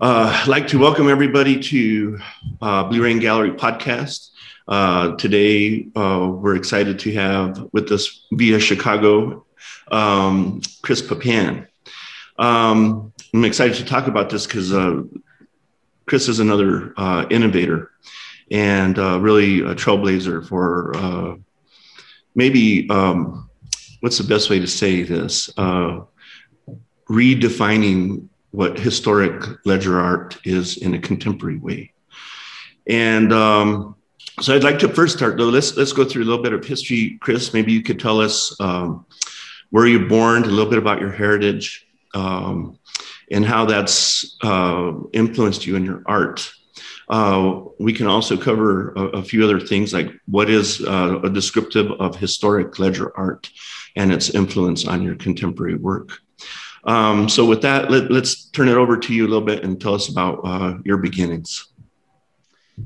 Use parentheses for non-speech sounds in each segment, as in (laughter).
Uh, I'd like to welcome everybody to uh, Blue Rain Gallery podcast. Uh, today, uh, we're excited to have with us via Chicago um, Chris Pappan. Um, I'm excited to talk about this because uh, Chris is another uh, innovator and really a trailblazer for maybe um, what's the best way to say this? redefining what historic ledger art is in a contemporary way. And um, so I'd like to first start though. Let's let's go through a little bit of history, Chris. Maybe you could tell us um, where you're born, a little bit about your heritage, um, and how that's uh, influenced you in your art. Uh, we can also cover a, a, few other things like what is uh, a descriptive of historic ledger art and its influence on your contemporary work. Um, so with that, let, us turn it over to you a little bit and tell us about uh, your beginnings.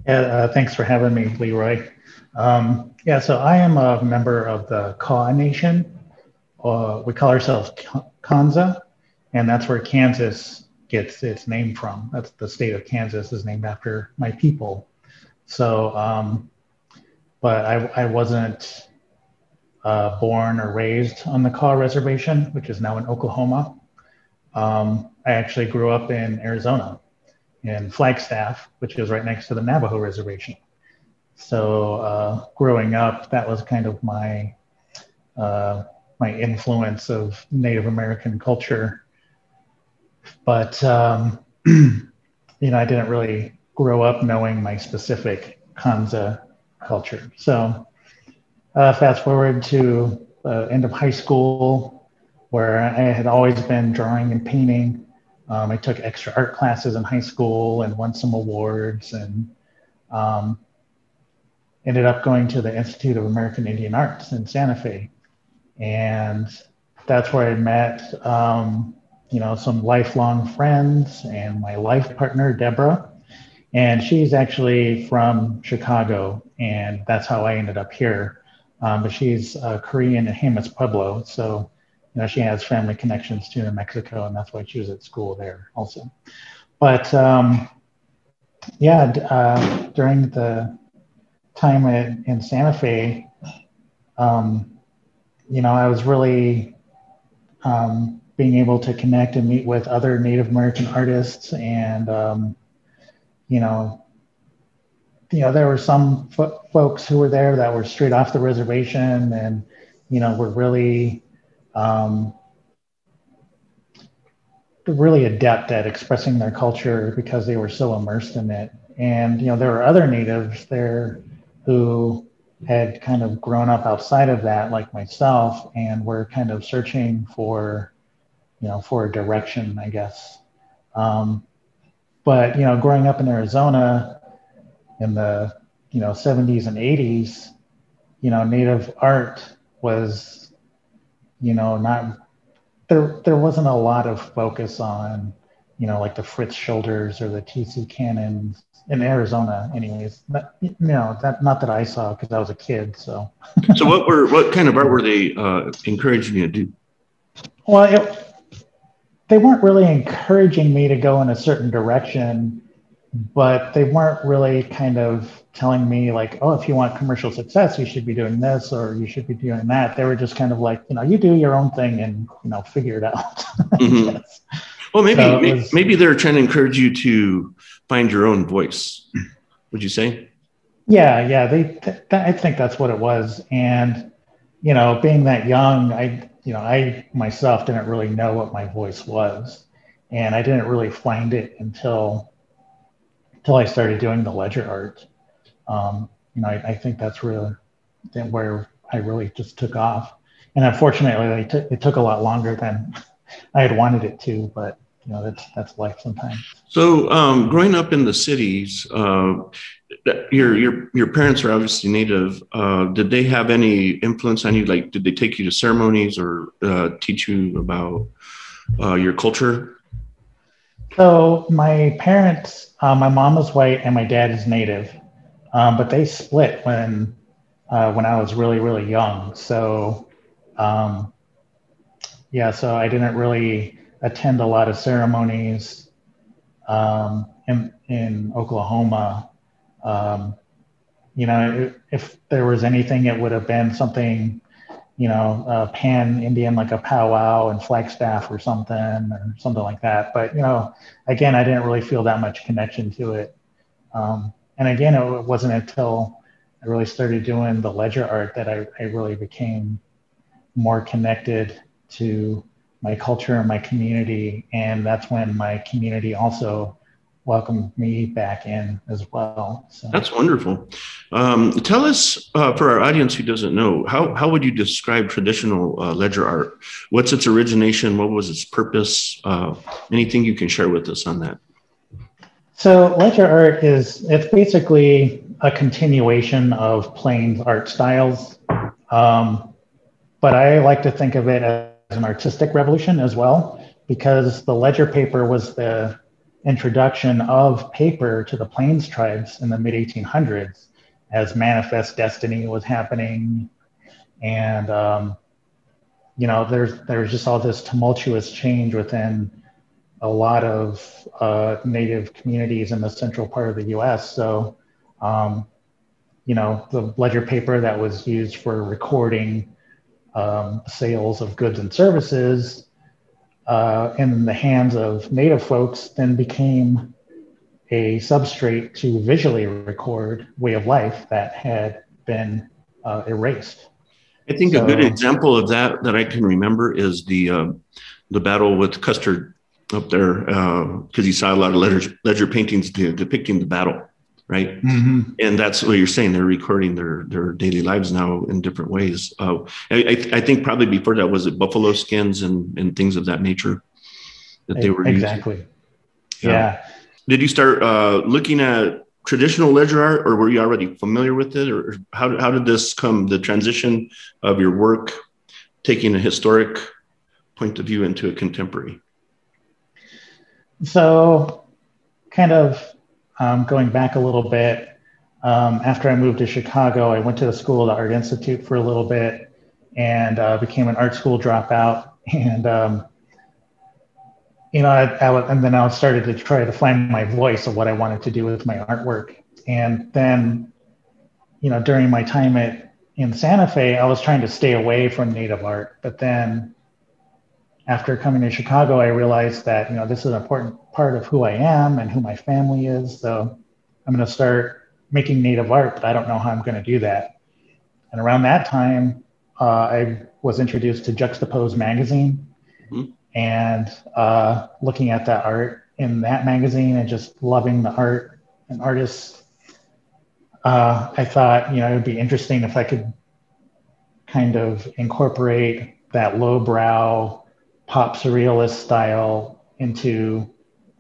Yeah, uh, thanks for having me, Leroy. Um, yeah, so I am a member of the Kaw Nation. Uh, we call ourselves Kanza, and that's where Kansas gets its name from. That's the state of Kansas is named after my people. So, um, but I, I wasn't uh, born or raised on the Kaw Reservation, which is now in Oklahoma. Um, I actually grew up in Arizona, in Flagstaff, which is right next to the Navajo Reservation. So uh, growing up, that was kind of my uh, my influence of Native American culture. But um, (clears throat) you know, I didn't really grow up knowing my specific Kanza culture. So uh, fast forward to uh, end of high school, where I had always been drawing and painting. Um, I took extra art classes in high school and won some awards and um, ended up going to the Institute of American Indian Arts in Santa Fe. And that's where I met, um, you know, some lifelong friends and my life partner, Deborah. And she's actually from Chicago, and that's how I ended up here. Um, but she's uh, Korean and Jemez Pueblo. So you know, she has family connections to in Mexico, and that's why she was at school there also. But um, yeah, uh, during the time at, in Santa Fe, um, you know, I was really um, being able to connect and meet with other Native American artists, and um, you know, you know, there were some fo- folks who were there that were straight off the reservation, and you know, were really um, really adept at expressing their culture because they were so immersed in it. And you know, there were other natives there who had kind of grown up outside of that, like myself, and were kind of searching for, you know, for a direction, I guess. Um, but you know, growing up in Arizona in the you know 70s and 80s, you know, native art was you know, not there there wasn't a lot of focus on, you know, like the Fritz Scholders or the TC Cannons in Arizona, anyways. But, you know, that not that I saw because I was a kid. So. so what were what kind of art were they uh, encouraging you to do? Well, it, they weren't really encouraging me to go in a certain direction, but they weren't really kind of telling me like, oh, if you want commercial success, you should be doing this or you should be doing that. They were just kind of like, you know, you do your own thing and you know figure it out. (laughs) mm-hmm. Well, maybe so was, maybe they're trying to encourage you to find your own voice. Would you say? Yeah, yeah. They, th- th- I think that's what it was. And you know, being that young, I, you know, I myself didn't really know what my voice was, and I didn't really find it until until I started doing the ledger art um, you know, I, I, think that's really where I really just took off. And unfortunately, it, t- it took a lot longer than (laughs) I had wanted it to, but you know, that's that's life sometimes. So, um, growing up in the cities, uh, your your your parents are obviously native. Uh, did they have any influence on you? Like, did they take you to ceremonies or uh, teach you about uh, your culture? So, my parents, uh, my mom is white and my dad is native. Um, but they split when uh, when I was really really young. So um, yeah, so I didn't really attend a lot of ceremonies. um, in, in Oklahoma. Um, you know, if there was anything, it would have been something, you know, uh, pan Indian like a powwow and Flagstaff or something or something like that. But you know, again, I didn't really feel that much connection to it. Um, and again, it wasn't until I really started doing the ledger art that I, I really became more connected to my culture and my community. And that's when my community also welcomed me back in as well. So that's wonderful. Um, tell us, uh, for our audience who doesn't know, how, how would you describe traditional uh, ledger art? What's its origination? What was its purpose? Uh, anything you can share with us on that? So ledger art is, it's basically a continuation of Plains art styles. Um, but I like to think of it as an artistic revolution as well, because the ledger paper was the introduction of paper to the Plains tribes in the mid 1800s as manifest destiny was happening. And, um, you know, there's, there's just all this tumultuous change within a lot of uh, native communities in the central part of the US. So, um, you know, the ledger paper that was used for recording um, sales of goods and services uh, in the hands of native folks then became a substrate to visually record way of life that had been uh, erased. I think so, a good example of that that I can remember is the uh, the battle with Custer up there because uh, he saw a lot of ledger, ledger paintings depicting the battle right? Mm-hmm. And that's what you're saying. They're recording their their daily lives now in different ways. Uh, I, I, think probably before that was it buffalo skins and and things of that nature that they were exactly. Using. Yeah. yeah. Did you start uh, looking at traditional ledger art, or were you already familiar with it, or how how did this come? The transition of your work, taking a historic point of view into a contemporary. So, kind of um, going back a little bit, um, after I moved to Chicago, I went to the School of the Art Institute for a little bit and uh, became an art school dropout. (laughs) And, um, you know, I, I, and then I started to try to find my voice of what I wanted to do with my artwork. And then, you know, during my time at in Santa Fe, I was trying to stay away from native art. But then after coming to Chicago, I realized that, you know, this is an important part of who I am and who my family is. So I'm going to start making native art, but I don't know how I'm going to do that. And around that time, uh, I was introduced to Juxtapose magazine mm-hmm. and uh, looking at that art in that magazine and just loving the art and artists. Uh, I thought, you know, it would be interesting if I could kind of incorporate that lowbrow pop surrealist style into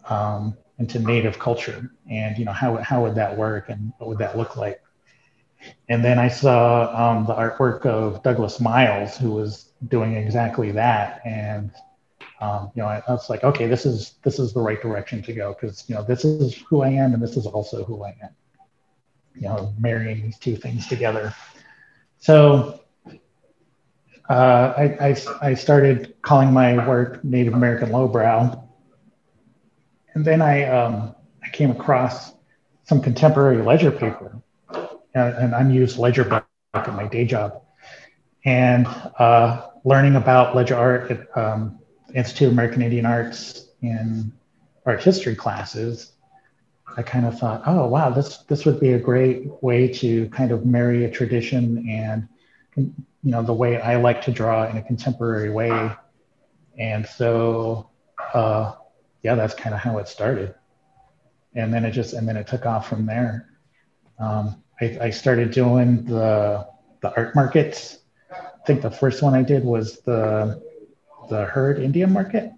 um, into native culture. And you know how, how would that work and what would that look like? And then i saw um, the artwork of douglas miles who was doing exactly that. And um, you know I, I, was like okay this is this is the right direction to go. Because you know this is who i am and this is also who i am. You know marrying these two things together. So uh, I, I, I started calling my work native american lowbrow and then I, um, I came across some contemporary ledger paper, and, and I'm used ledger book at my day job, and uh, learning about ledger art at um, Institute of American Indian Arts in art history classes. I kind of thought, oh wow, this this would be a great way to kind of marry a tradition and you know the way I like to draw in a contemporary way, and so uh, yeah, that's kind of how it started. And then it just, and then it took off from there. Um, I, I, started doing the, the art markets. I think the first one I did was the, the Heard India Market.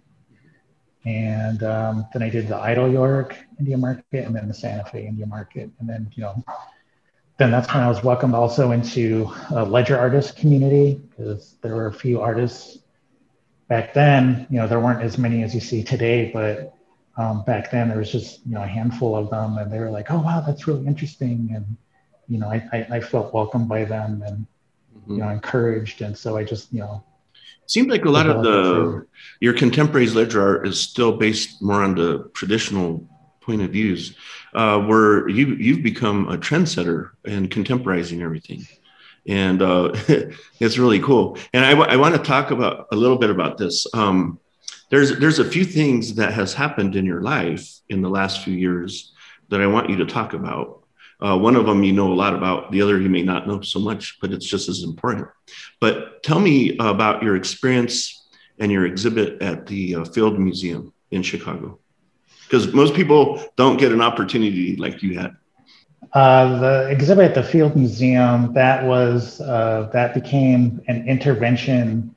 And um, then I did the Eiteljorg India Market and then the Santa Fe India Market. And then, you know, then that's when I was welcomed also into a ledger artist community because there were a few artists back then, you know, there weren't as many as you see today, but um, back then there was just, you know, a handful of them and they were like, oh, wow, that's really interesting. And, you know, I, I, I felt welcomed by them and, mm-hmm. you know, encouraged. And so I just, you know, seems like a lot of the your contemporaries ledger art is still based more on the traditional point of views, uh, where you you've become a trendsetter and contemporizing everything, and uh, (laughs) it's really cool. And I, I want to talk about a little bit about this. Um, there's there's a few things that has happened in your life in the last few years that I want you to talk about. Uh, one of them you know a lot about, the other you may not know so much, but it's just as important. But tell me about your experience and your exhibit at the uh, Field Museum in Chicago, because most people don't get an opportunity like you had. Uh, the exhibit at the Field Museum that was uh, that became an intervention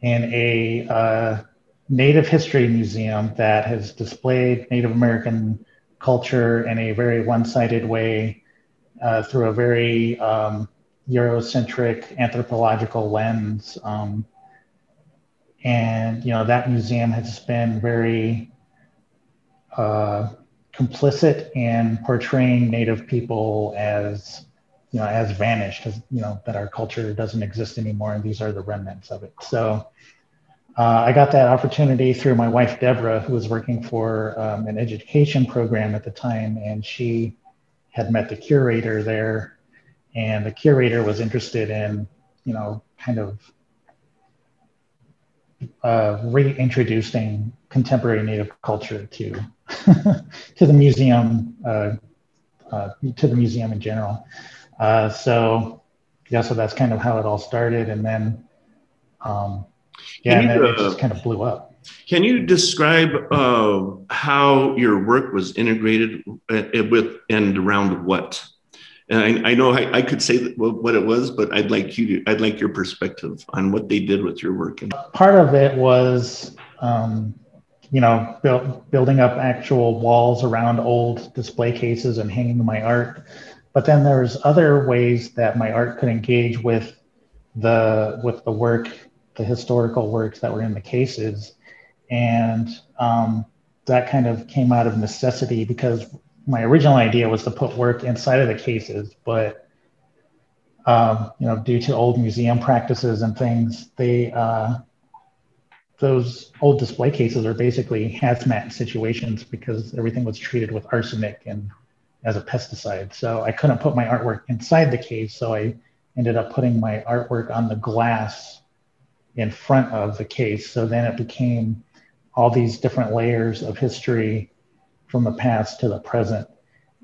in a uh, Native History Museum that has displayed Native American culture in a very one-sided way uh, through a very um, Eurocentric anthropological lens. Um, and you know that museum has been very complicit in portraying Native people as you know as vanished, as you know that our culture doesn't exist anymore, and these are the remnants of it. So. Uh, I got that opportunity through my wife Deborah, who was working for um, an education program at the time, and she had met the curator there, and the curator was interested in, you know, kind of uh, reintroducing contemporary Native culture to (laughs) to the museum, uh, uh, to the museum in general. Uh, so yeah, so that's kind of how it all started, and then um, yeah, and it just kind of blew up. Can you describe uh, how your work was integrated uh, with and around what? And I, I know I, I, could say what it was, but I'd like you to, I'd like your perspective on what they did with your work. Part of it was, um, you know, build, building up actual walls around old display cases and hanging my art. But then there's other ways that my art could engage with the with the work, the historical works that were in the cases and um, that kind of came out of necessity because my original idea was to put work inside of the cases, but um, you know, due to old museum practices and things, they uh, those old display cases are basically hazmat situations because everything was treated with arsenic and as a pesticide. So I couldn't put my artwork inside the case, so I ended up putting my artwork on the glass in front of the case. So then it became all these different layers of history from the past to the present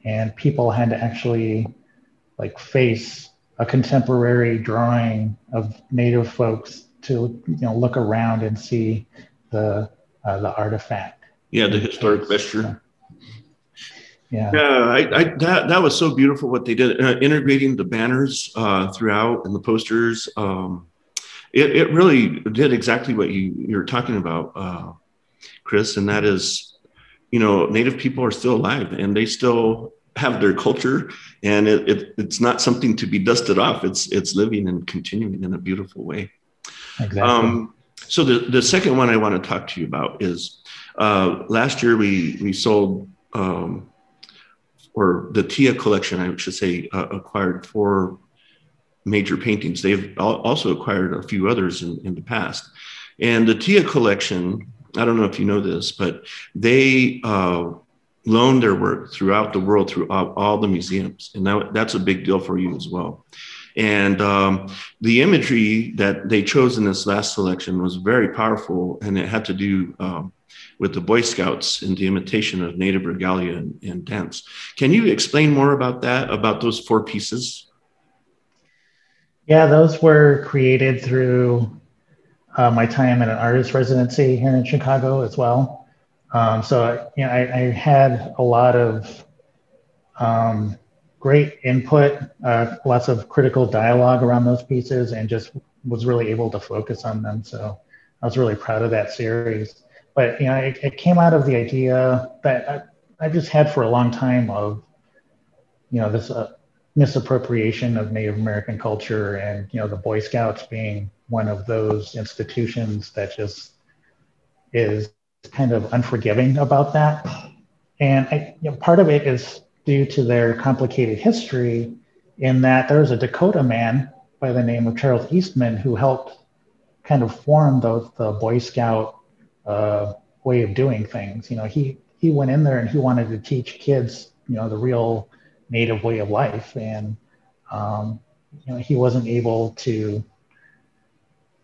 and people had to actually like face a contemporary drawing of native folks to you know look around and see the uh, the artifact yeah the historic vesture yeah yeah I, I, that, that was so beautiful what they did uh, integrating the banners uh, throughout and the posters um, it, it really did exactly what you you're talking about uh, Chris, and that is, you know, Native people are still alive and they still have their culture, and it, it, it's not something to be dusted off. It's it's living and continuing in a beautiful way. Exactly. Um, so the the second one I want to talk to you about is uh, last year we we sold. Um, or the TIA collection, I should say, uh, acquired four major paintings. They've also acquired a few others in, in the past. And the TIA collection I don't know if you know this, but they uh, loan their work throughout the world through all, all the museums, and that, that's a big deal for you as well. And um, the imagery that they chose in this last selection was very powerful, and it had to do um, with the Boy Scouts and the imitation of Native regalia and, and dance. Can you explain more about that, about those four pieces? Yeah, those were created through uh, my time at an artist residency here in Chicago as well. Um, so you know, I, I, had a lot of um, great input, uh, lots of critical dialogue around those pieces, and just was really able to focus on them. So I was really proud of that series. But you know, it, it came out of the idea that I, I, just had for a long time of, you know, this uh, misappropriation of Native American culture, and you know, the Boy Scouts being one of those institutions that just is kind of unforgiving about that. And I, you know, part of it is due to their complicated history, in that there was a Dakota man by the name of Charles Eastman who helped kind of form the, the Boy Scout uh, way of doing things. You know, he he went in there and he wanted to teach kids, you know, the real native way of life, and um, you know, he wasn't able to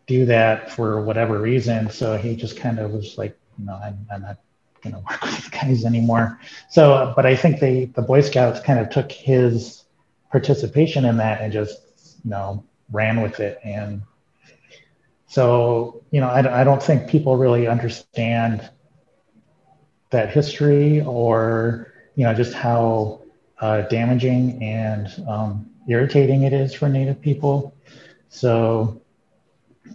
do that for whatever reason. So he just kind of was like, you know, I'm, I'm not going to work with these guys anymore. So, but I think they, the Boy Scouts kind of took his participation in that and just, you know, ran with it. And so, you know, I, I don't think people really understand that history or, you know, just how uh, damaging and um, irritating it is for Native people. So,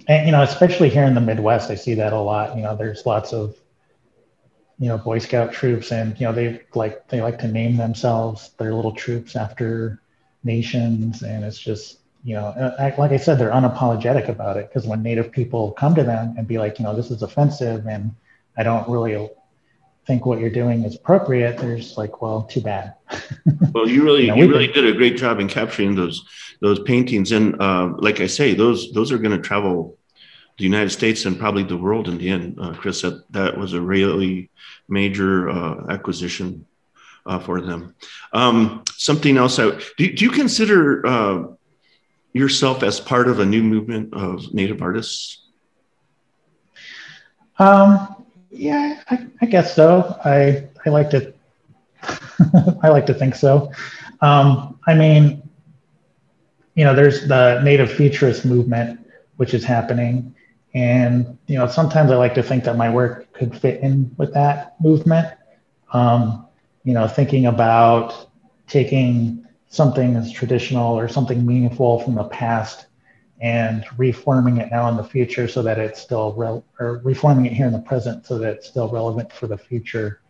and you know, especially here in the Midwest, I see that a lot. You know, there's lots of you know Boy Scout troops, and you know they like they like to name themselves their little troops after nations, and it's just you know, like I said, they're unapologetic about it. Because when Native people come to them and be like, you know, this is offensive, and I don't really think what you're doing is appropriate, there's like, well, too bad. (laughs) well, you really, you, know, you really did. a great job in capturing those those paintings, and uh, like I say, those those are going to travel the United States and probably the world in the end. Uh, Chris, that that was a really major uh, acquisition uh, for them. Um, something else, I, do, do you consider uh, yourself as part of a new movement of Native artists? Um, yeah, I, I, guess so. I I like to (laughs) I like to think so. Um, I mean, you know, there's the Native Futurist movement, which is happening, and you know, sometimes I like to think that my work could fit in with that movement. Um, you know, thinking about taking something as traditional or something meaningful from the past and reforming it now in the future so that it's still re- or reforming it here in the present so that it's still relevant for the future.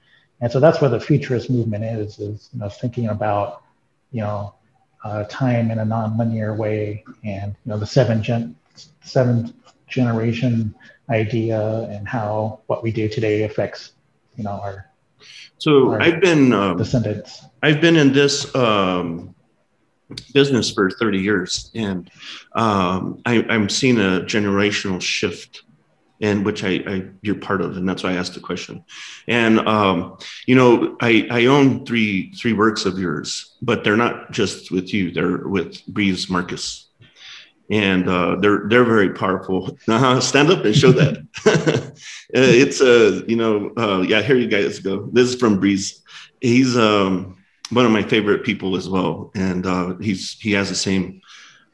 And so that's where the futurist movement is, is you know thinking about you know uh, time in a nonlinear way and you know the seven gen seven generation idea and how what we do today affects you know our so our i've been um, descendants i've been in this um, business for 30 years and um, I, i'm seeing a generational shift and which I, I, you're part of, and that's why I asked the question. And um, you know, I, I own three three works of yours, but they're not just with you; they're with Breeze Marcus and uh, they're they're very powerful. (laughs) Uh-huh. Stand up and show that. (laughs) Uh, it's a uh, you know uh, yeah. Here you guys go. This is from Breeze. He's um, one of my favorite people as well, and uh, he's he has the same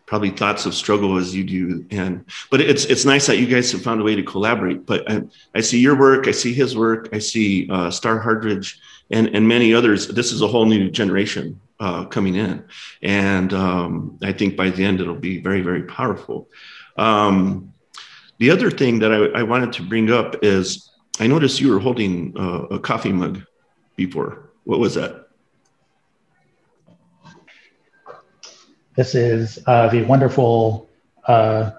probably thoughts of struggle as you do. And but it's it's nice that you guys have found a way to collaborate. But I, I see your work, I see his work, I see uh, Starr Hardridge, and and many others. This is a whole new generation uh, coming in. And um, I think by the end, it'll be very, very powerful. Um, the other thing that I, I, wanted to bring up is I noticed you were holding uh, a coffee mug before. What was that? This is uh, the wonderful uh,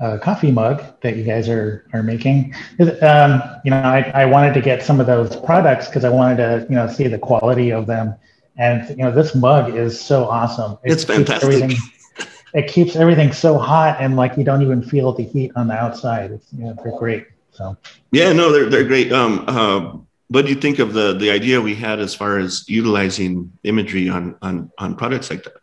uh, coffee mug that you guys are are making. Um, you know, I, I wanted to get some of those products because I wanted to you know see the quality of them and you know, this mug is so awesome. It it's fantastic. It keeps everything so hot and like you don't even feel the heat on the outside. It's you know, they're great. So yeah, no, they're they're great. Um, uh, what do you think of the the idea we had as far as utilizing imagery on on on products like that?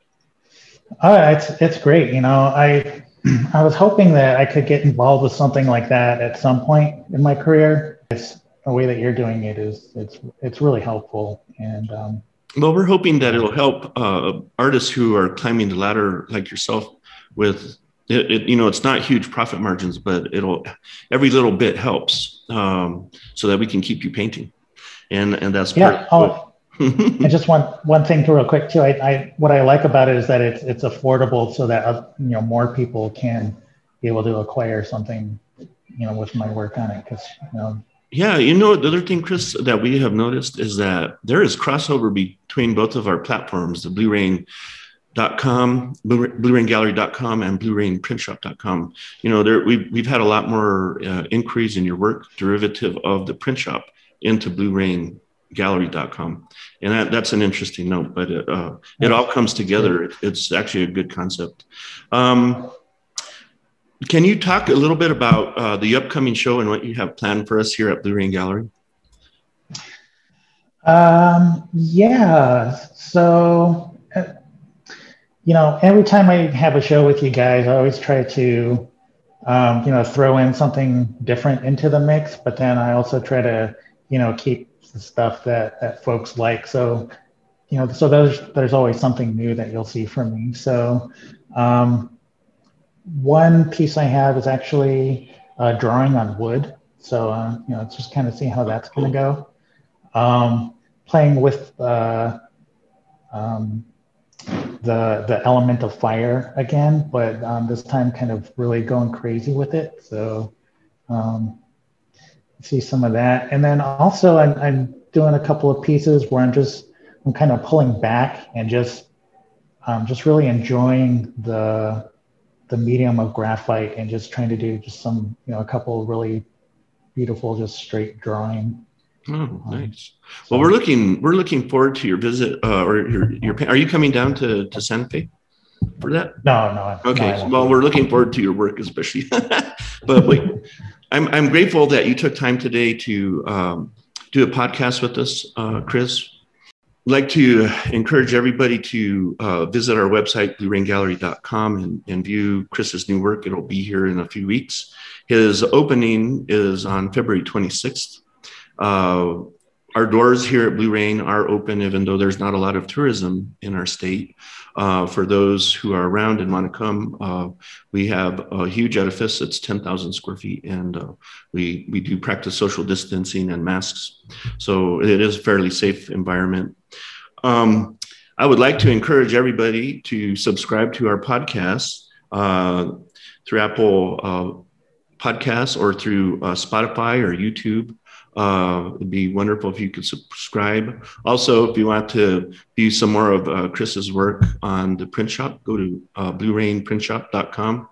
Uh, it's it's great. You know, I (clears throat) I was hoping that I could get involved with something like that at some point in my career. It's the way that you're doing it is it's it's really helpful and um, well, we're hoping that it'll help uh, artists who are climbing the ladder like yourself with it, it, you know it's not huge profit margins but it'll every little bit helps um, so that we can keep you painting. And and that's yeah oh, (laughs) and just one one thing to real quick too. I, I what i like about it is that it's it's affordable so that uh, you know more people can be able to acquire something you know with my work on it because you know yeah, you know, the other thing, Chris, that we have noticed is that there is crossover between both of our platforms, the Blue Rain.com, BlueRainGallery.com, and BlueRainPrintShop.com. You know, there we've we've had a lot more uh, inquiries in your work derivative of the print shop into BlueRainGallery.com, and that, that's an interesting note. But it, uh, it all comes together. It's actually a good concept. Um, can you talk a little bit about uh, the upcoming show and what you have planned for us here at Blue Rain Gallery? Um, yeah. So, uh, you know, every time I have a show with you guys, I always try to, um, you know, throw in something different into the mix, but then I also try to, you know, keep the stuff that, that folks like. So, you know, so there's, there's always something new that you'll see from me. So, um, one piece I have is actually uh, drawing on wood. So, uh, you know, let's just kind of see how that's going to go. Um, playing with uh, um, the the element of fire again, but um, this time kind of really going crazy with it. So, um, see some of that, and then also I'm, I'm doing a couple of pieces where I'm just I'm kind of pulling back and just um, just really enjoying the the medium of graphite and just trying to do just some you know a couple really beautiful just straight drawing Oh, um, nice. Well, we're looking we're looking forward to your visit, uh, or your your. Are you coming down to to Fe for that? No, no. Okay. No, well, we're looking forward to your work, especially. (laughs) but wait, I'm I'm grateful that you took time today to um, do a podcast with us, uh, Chris. Like to encourage everybody to uh, visit our website, blueraingallery.com, and, and view Chris's new work. It'll be here in a few weeks. His opening is on February 26th uh, our doors here at Blue Rain are open, even though there's not a lot of tourism in our state. Uh, for those who are around and want to come, uh, we have a huge edifice that's 10,000 square feet, and uh, we we do practice social distancing and masks, so it is a fairly safe environment. Um, I would like to encourage everybody to subscribe to our podcast uh, through Apple uh, Podcasts or through uh, Spotify or YouTube. Uh, it'd be wonderful if you could subscribe. Also, if you want to view some more of uh, Chris's work on the print shop, go to uh, bluerainprintshop.com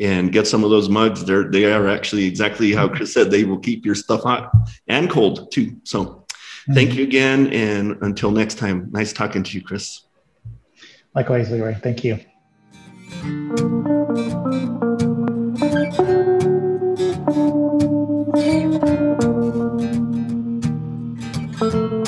and get some of those mugs. They're, they are actually exactly how Chris said, they will keep your stuff hot and cold too. So thank you again. And until next time, nice talking to you, Chris. Likewise, Leroy. Thank you. oh,